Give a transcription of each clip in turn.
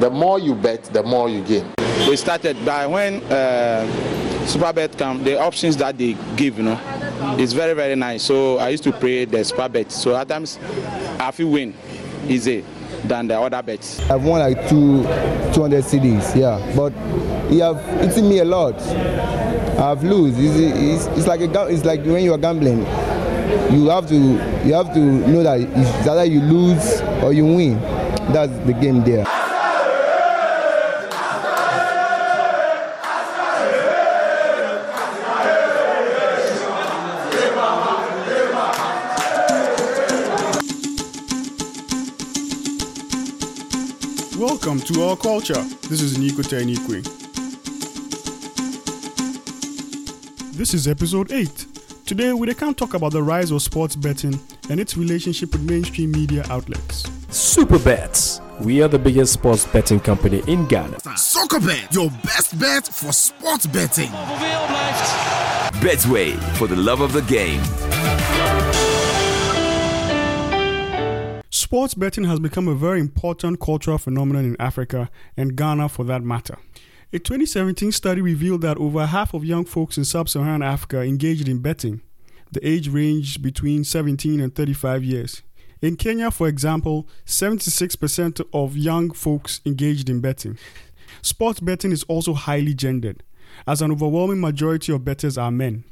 The more you bet, the more you gain. We started by when uh, Supabet come, the options that they give, you know, it's very very nice. So I used to play the Supabet. So at times I feel win easy than the other bets. I've won like two 200 cedis, yeah, but he have eaten me a lot. I've lose. It's, it's, it's like a it's like when you are gambling. You have to you have to know that it's either you lose or you win. That's the game there. Welcome to our culture. This is Nico Tanikwe. This is episode 8. Today we can talk about the rise of sports betting and its relationship with mainstream media outlets. Supabets. We are the biggest sports betting company in Ghana. Soccabet, your best bet for sports betting. Betway for the love of the game. Sports betting has become a very important cultural phenomenon in Africa and Ghana for that matter. A 2017 study revealed that over half of young folks in sub Saharan Africa engaged in betting. The age ranged between 17 and 35 years. In Kenya, for example, 76% of young folks engaged in betting. Sports betting is also highly gendered, as an overwhelming majority of bettors are men.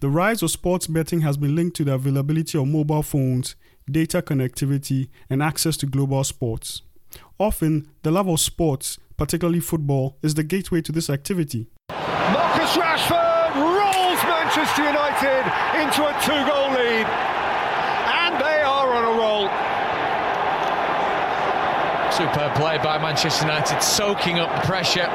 The rise of sports betting has been linked to the availability of mobile phones, data connectivity, and access to global sports. Often, the love of sports, particularly football, is the gateway to this activity. Marcus Rashford rolls Manchester United into a two goal lead. And they are on a roll. Superb play by Manchester United, soaking up the pressure.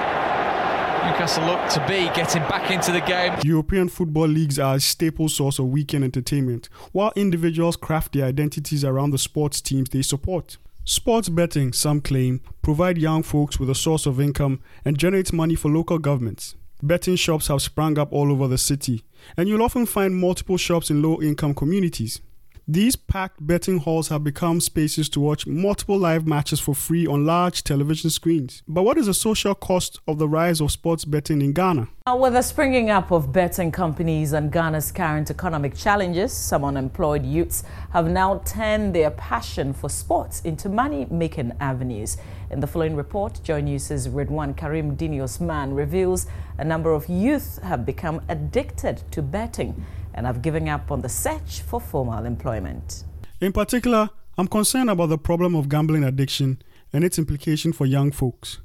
Newcastle look to be getting back into the game. European football leagues are a staple source of weekend entertainment, while individuals craft their identities around the sports teams they support. Sports betting, some claim, provide young folks with a source of income and generates money for local governments. Betting shops have sprung up all over the city, and you'll often find multiple shops in low income communities. These packed betting halls have become spaces to watch multiple live matches for free on large television screens. But what is the social cost of the rise of sports betting in Ghana? With the springing up of betting companies and Ghana's current economic challenges, some unemployed youths have now turned their passion for sports into money making avenues. In the following report, Joy News' Redwan Karim Dini Osman reveals a number of youth have become addicted to betting and have given up on the search for formal employment. In particular, I'm concerned about the problem of gambling addiction and its implication for young folks.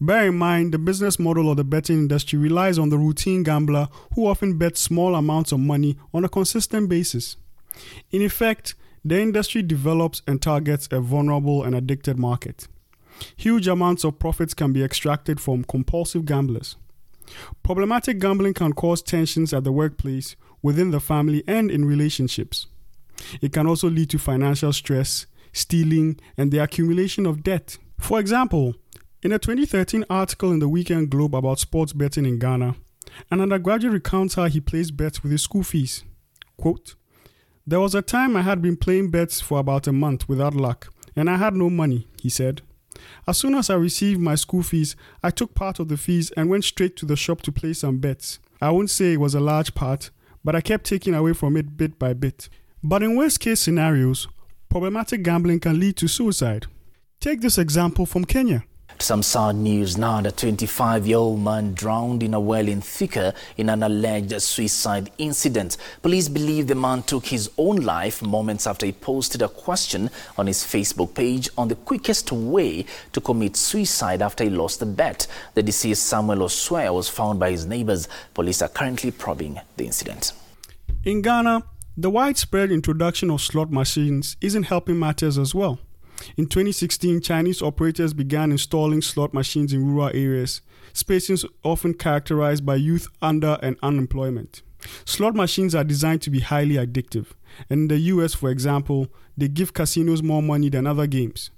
Bear in mind, the business model of the betting industry relies on the routine gambler who often bets small amounts of money on a consistent basis. In effect, the industry develops and targets a vulnerable and addicted market. Huge amounts of profits can be extracted from compulsive gamblers. Problematic gambling can cause tensions at the workplace, within the family, and in relationships. It can also lead to financial stress, stealing, and the accumulation of debt. For example, in a 2013 article in the Weekend Globe about sports betting in Ghana, an undergraduate recounts how he plays bets with his school fees. Quote, There was a time I had been playing bets for about a month without luck, and I had no money, he said. As soon as I received my school fees, I took part of the fees and went straight to the shop to play some bets. I won't say it was a large part, but I kept taking away from it bit by bit. But in worst case scenarios, problematic gambling can lead to suicide. Take this example from Kenya. Some sad news now. The 25 year old man drowned in a well in Thika in an alleged suicide incident. Police believe the man took his own life moments after he posted a question on his Facebook page on the quickest way to commit suicide after he lost the bet. The deceased Samuel Oswea was found by his neighbors. Police are currently probing the incident. In Ghana, the widespread introduction of slot machines isn't helping matters as well. In 2016, Chinese operators began installing slot machines in rural areas, spaces often characterized by youth under and unemployment. Slot machines are designed to be highly addictive, and in the US, for example, they give casinos more money than other games.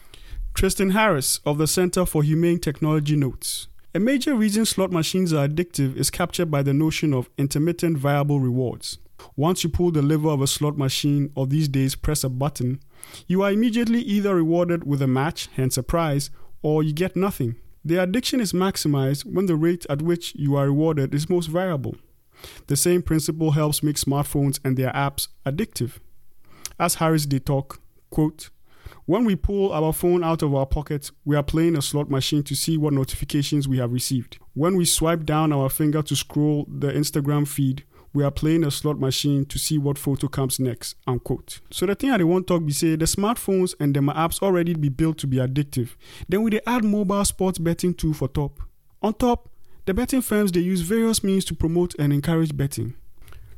Tristan Harris of the Center for Humane Technology notes A major reason slot machines are addictive is captured by the notion of intermittent variable rewards. Once you pull the lever of a slot machine, or these days press a button, you are immediately either rewarded with a match, hence a prize, or you get nothing. The addiction is maximized when the rate at which you are rewarded is most variable. The same principle helps make smartphones and their apps addictive. As Harris De Talk, quote, when we pull our phone out of our pocket, we are playing a slot machine to see what notifications we have received. When we swipe down our finger to scroll the Instagram feed, we are playing a slot machine to see what photo comes next. Unquote. So the thing I want to talk be say the smartphones and the apps already be built to be addictive. Then we they add mobile sports betting too for top. On top, the betting firms they use various means to promote and encourage betting.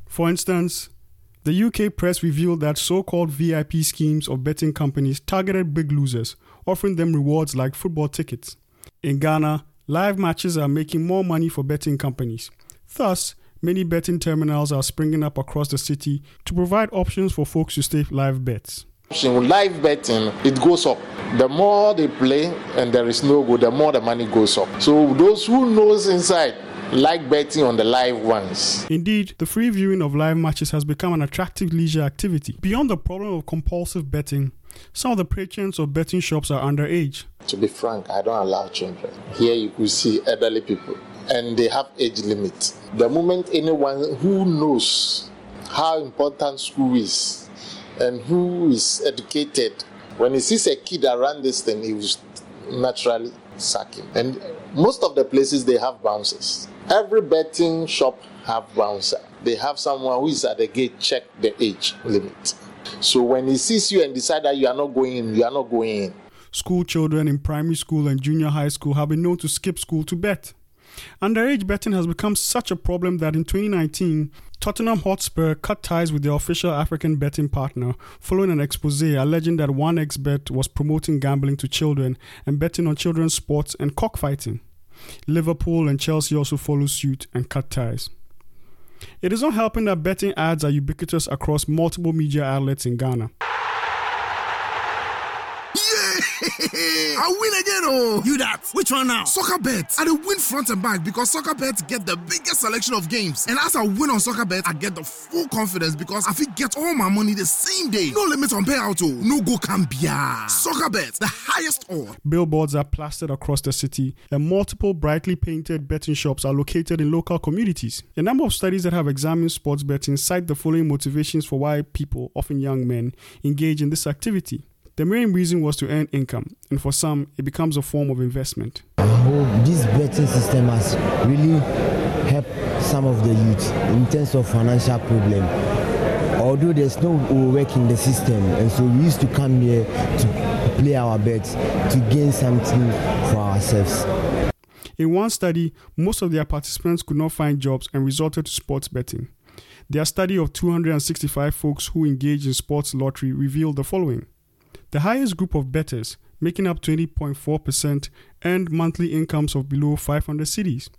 For instance, the UK press revealed that so called VIP schemes of betting companies targeted big losers, offering them rewards like football tickets. In Ghana, live matches are making more money for betting companies. Thus, many betting terminals are springing up across the city to provide options for folks to stake live bets. In live betting, it goes up. The more they play and there is no go, the more the money goes up. So those who knows inside like betting on the live ones. Indeed, the free viewing of live matches has become an attractive leisure activity. Beyond the problem of compulsive betting, some of the patrons of betting shops are underage. To be frank, I don't allow children. Here you could see elderly people, and they have age limit. The moment anyone who knows how important school is and who is educated, when he sees a kid around this thing, he will naturally sack him. And most of the places they have bouncers. Every betting shop have bouncer. They have someone who is at the gate check the age limit. So when he sees you and decide that you are not going in, you are not going in. School children in primary school and junior high school have been known to skip school to bet. Underage betting has become such a problem that in 2019, Tottenham Hotspur cut ties with their official African betting partner following an expose alleging that 1xBet was promoting gambling to children and betting on children's sports and cockfighting. Liverpool and Chelsea also follow suit and cut ties. It is not helping that betting ads are ubiquitous across multiple media outlets in Ghana. I win again, oh! You that? Which one now? Soccabet. I win front and back because Soccabet get the biggest selection of games. And as I win on Soccabet, I get the full confidence because I fit get all my money the same day. No limit on payout, oh. No go cambia. Soccabet, the highest odd. Billboards are plastered across the city, and multiple brightly painted betting shops are located in local communities. A number of studies that have examined sports betting cite the following motivations for why people, often young men, engage in this activity. The main reason was to earn income, and for some, it becomes a form of investment. Oh, this betting system has really helped some of the youth in terms of financial problem. Although there's no work in the system, and so we used to come here to play our bets to gain something for ourselves. In one study, most of their participants could not find jobs and resorted to sports betting. Their study of 265 folks who engaged in sports lottery revealed the following. The highest group of bettors, making up 20.4%, earned monthly incomes of below 500 cedis,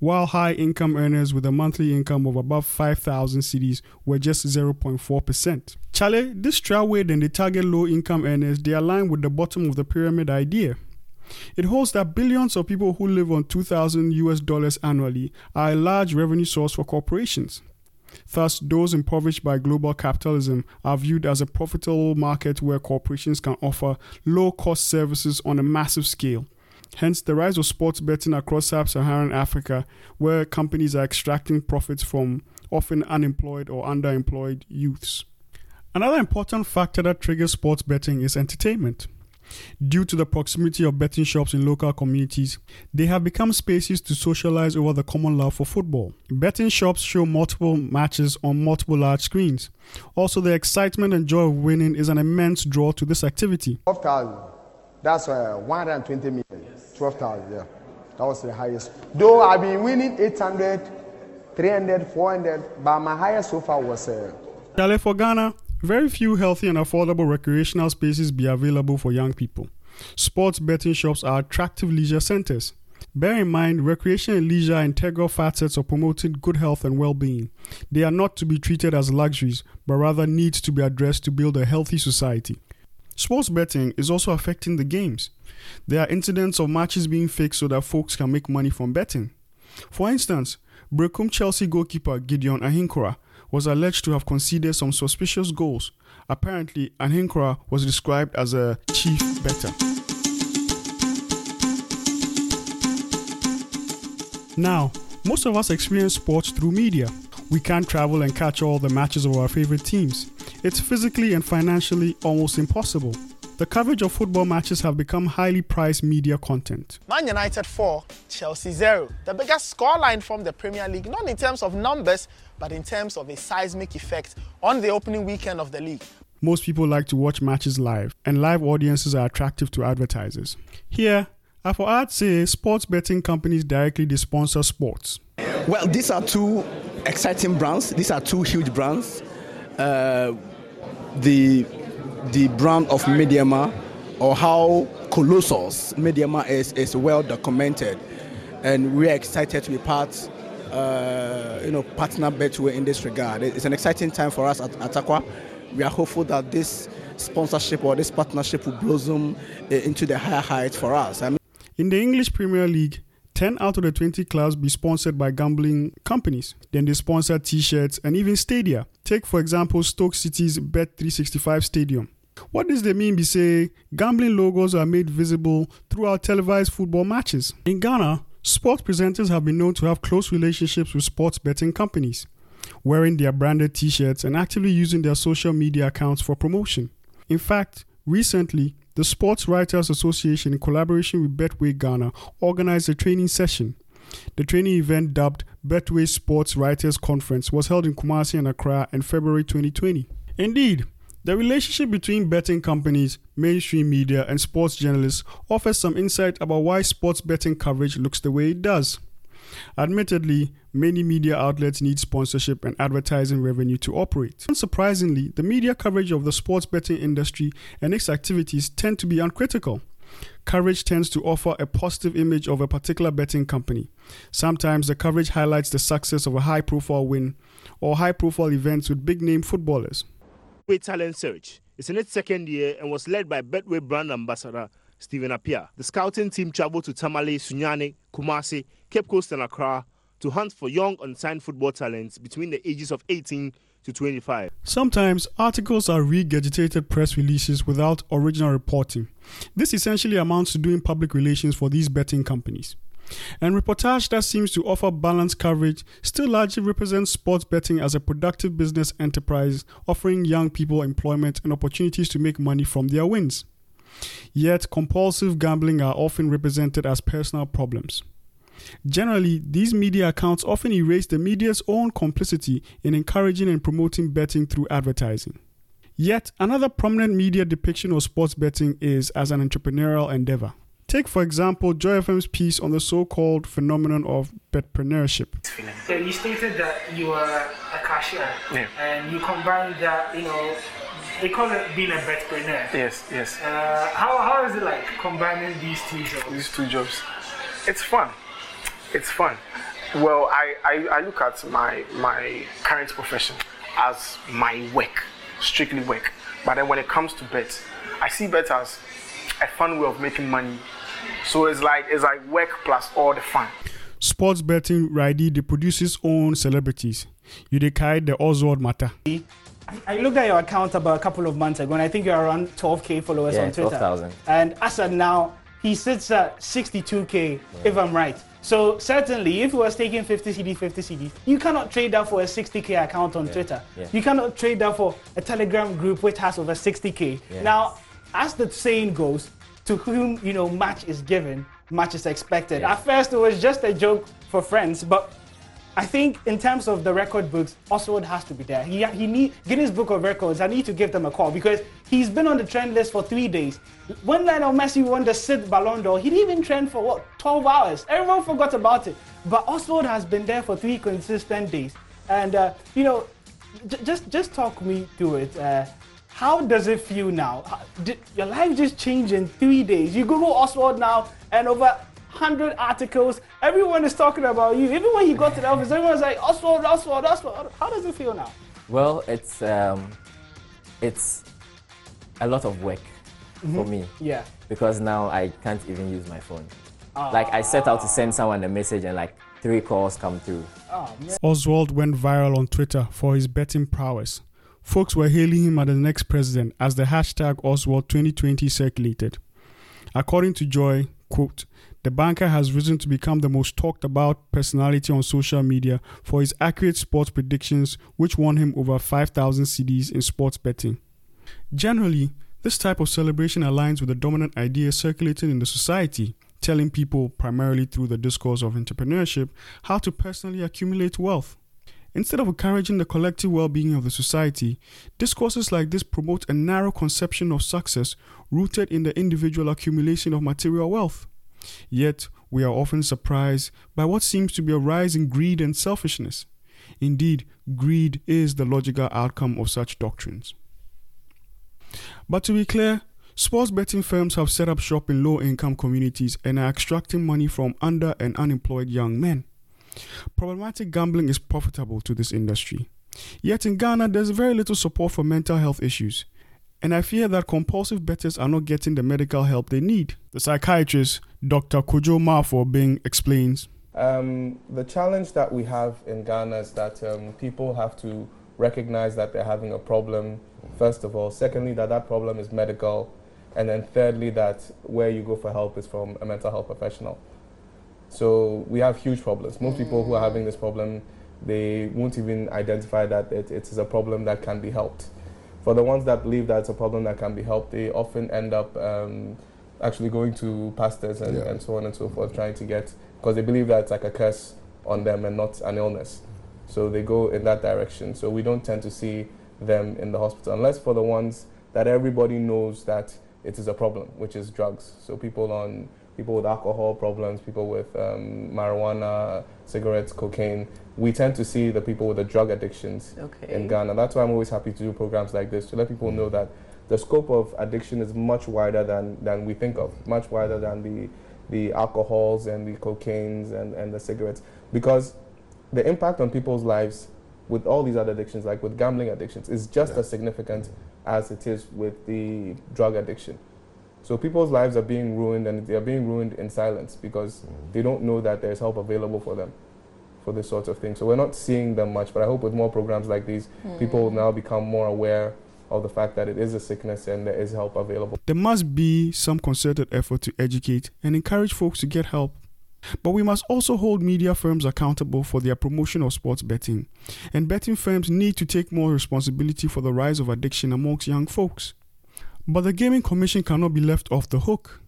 while high income earners with a monthly income of above 5,000 cedis were just 0.4%. Chale, this trial way then they target low income earners, they align with the bottom of the pyramid idea. It holds that billions of people who live on 2,000 US dollars annually are a large revenue source for corporations. Thus, those impoverished by global capitalism are viewed as a profitable market where corporations can offer low cost services on a massive scale. Hence, the rise of sports betting across sub Saharan Africa, where companies are extracting profits from often unemployed or underemployed youths. Another important factor that triggers sports betting is entertainment. Due to the proximity of betting shops in local communities, they have become spaces to socialize over the common love for football. Betting shops show multiple matches on multiple large screens. Also, the excitement and joy of winning is an immense draw to this activity. 12,000. That's uh, 120 million. 12,000, yeah. That was the highest. Though I've been winning 800, 300, 400, but my highest so far was. Uh, for Ghana, very few healthy and affordable recreational spaces be available for young people. Sports betting shops are attractive leisure centers. Bear in mind, recreation and leisure are integral facets of promoting good health and well being. They are not to be treated as luxuries, but rather needs to be addressed to build a healthy society. Sports betting is also affecting the games. There are incidents of matches being fixed so that folks can make money from betting. For instance, Berekum Chelsea goalkeeper Gideon Ahinkura was alleged to have conceded some suspicious goals. Apparently, Anhinkra was described as a chief better. Now, most of us experience sports through media. We can't travel and catch all the matches of our favorite teams. It's physically and financially almost impossible. The coverage of football matches have become highly priced media content. Man United 4, Chelsea 0. The biggest scoreline from the Premier League, not in terms of numbers, but in terms of a seismic effect on the opening weekend of the league. Most people like to watch matches live, and live audiences are attractive to advertisers. Here, for I'd say sports betting companies directly sponsor sports. Well, these are two exciting brands. These are two huge brands. Uh, the the brand of Medeama or how colossal Medeama is is well documented, and we're excited to be part, uh, you know, partner Betway in this regard. It's an exciting time for us at, at Aqua. We are hopeful that this sponsorship or this partnership will blossom uh, into the higher heights for us. I mean, in the English Premier League, 10 out of the 20 clubs be sponsored by gambling companies. Then they sponsor t shirts and even stadia. Take, for example, Stoke City's Bet365 Stadium. What does that mean? Be say gambling logos are made visible throughout televised football matches. In Ghana, sports presenters have been known to have close relationships with sports betting companies, wearing their branded t shirts and actively using their social media accounts for promotion. In fact, recently, the Sports Writers Association, in collaboration with Betway Ghana, organized a training session. The training event, dubbed Betway Sports Writers Conference, was held in Kumasi and Accra in February 2020. Indeed, the relationship between betting companies, mainstream media, and sports journalists offers some insight about why sports betting coverage looks the way it does. Admittedly, many media outlets need sponsorship and advertising revenue to operate. Unsurprisingly, the media coverage of the sports betting industry and its activities tend to be uncritical. Coverage tends to offer a positive image of a particular betting company. Sometimes the coverage highlights the success of a high profile win or high profile events with big name footballers. Betway Talent Search is in its second year and was led by Betway brand ambassador Stephen Appiah. The scouting team traveled to Tamale, Sunyani, Kumasi, Cape Coast, and Accra to hunt for young unsigned football talents between the ages of 18 to 25. Sometimes articles are regurgitated press releases without original reporting. This essentially amounts to doing public relations for these betting companies. And reportage that seems to offer balanced coverage still largely represents sports betting as a productive business enterprise offering young people employment and opportunities to make money from their wins. Yet, compulsive gambling are often represented as personal problems. Generally, these media accounts often erase the media's own complicity in encouraging and promoting betting through advertising. Yet, another prominent media depiction of sports betting is as an entrepreneurial endeavor. Take, for example, Joy FM's piece on the so called phenomenon of betpreneurship. So, you stated that you are a cashier yeah. and you combined that, you know, they call it being a betpreneur. Yes, yes. Uh, how, how is it like combining these two jobs? These two jobs. It's fun. It's fun. Well, I, I, I look at my, my current profession as my work, strictly work. But then when it comes to bet, I see bet as a fun way of making money. So it's like it's like work plus all the fun. Sports betting Ridi they produce produces own celebrities. You decide the Oswald matter. I looked at your account about a couple of months ago, and I think you're around 12k followers yeah, on Twitter. 12,000. And as of now, he sits at 62k, yeah. if I'm right. So certainly, if he was taking 50 CD, 50 CD, you cannot trade that for a 60k account on yeah. Twitter. You cannot trade that for a Telegram group which has over 60k. Now, as the saying goes, to whom you know match is given, match is expected. At first, it was just a joke for friends, but I think in terms of the record books, Oswald has to be there. He, he need Guinness Book of Records. I need to give them a call because he's been on the trend list for three days. When Lionel Messi won the Sid Ballon d'Or, he didn't even trend for what 12 hours. Everyone forgot about it. But Oswald has been there for three consistent days. And uh, you know, j- just just talk me through it. Uh, how does it feel now? Did your life just changed in three days? You Google Oswald now, and over 100 articles. Everyone is talking about you. Even when you got to the office, everyone's like, Oswald, Oswald, Oswald. How does it feel now? Well, it's, um, it's a lot of work mm-hmm. for me. Yeah. Because now I can't even use my phone. Like I set out to send someone a message and like three calls come through. Oh, Oswald went viral on Twitter for his betting prowess. Folks were hailing him as the next president as the hashtag Oswald2020 circulated. According to Joy, quote, The banker has risen to become the most talked about personality on social media for his accurate sports predictions, which won him over 5,000 cedis in sports betting. Generally, this type of celebration aligns with the dominant idea circulating in the society, telling people, primarily through the discourse of entrepreneurship, how to personally accumulate wealth. Instead of encouraging the collective well being of the society, discourses like this promote a narrow conception of success rooted in the individual accumulation of material wealth. Yet, we are often surprised by what seems to be a rise in greed and selfishness. Indeed, greed is the logical outcome of such doctrines. But to be clear, sports betting firms have set up shop in low income communities and are extracting money from under and unemployed young men. Problematic gambling is profitable to this industry. Yet in Ghana, there's very little support for mental health issues. And I fear that compulsive bettors are not getting the medical help they need. The psychiatrist, Dr. Kojo Mafo Bing, explains. Um, the challenge that we have in Ghana is that um, people have to recognize that they're having a problem, first of all. Secondly, that that problem is medical. And then thirdly, that where you go for help is from a mental health professional. So we have huge problems. Most people who are having this problem, they won't even identify that it, it is a problem that can be helped. For the ones that believe that it's a problem that can be helped, they often end up um, actually going to pastors and, yeah. and so on and so forth, trying to get, because they believe that it's like a curse on them and not an illness. So they go in that direction. So we don't tend to see them in the hospital, unless for the ones that everybody knows that it is a problem, which is drugs. So people on people with alcohol problems, people with um, marijuana, cigarettes, cocaine. We tend to see the people with the drug addictions okay. in Ghana. That's why I'm always happy to do programs like this to let people know that the scope of addiction is much wider than, than we think of, much wider than the, the alcohols and the cocaines and, and the cigarettes. Because the impact on people's lives with all these other addictions, like with gambling addictions, is just yeah. as significant as it is with the drug addiction. So people's lives are being ruined and they are being ruined in silence because mm. they don't know that there's help available for them for this sort of thing. So we're not seeing them much, but I hope with more programs like these, mm. people will now become more aware of the fact that it is a sickness and there is help available. There must be some concerted effort to educate and encourage folks to get help. But we must also hold media firms accountable for their promotion of sports betting. And betting firms need to take more responsibility for the rise of addiction amongst young folks. But the Gaming Commission cannot be left off the hook.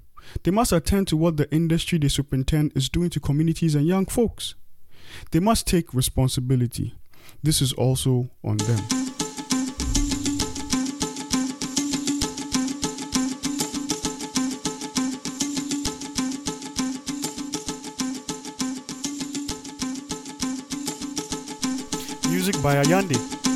They must attend to what the industry they superintend is doing to communities and young folks. They must take responsibility. This is also on them. Music by Ayande.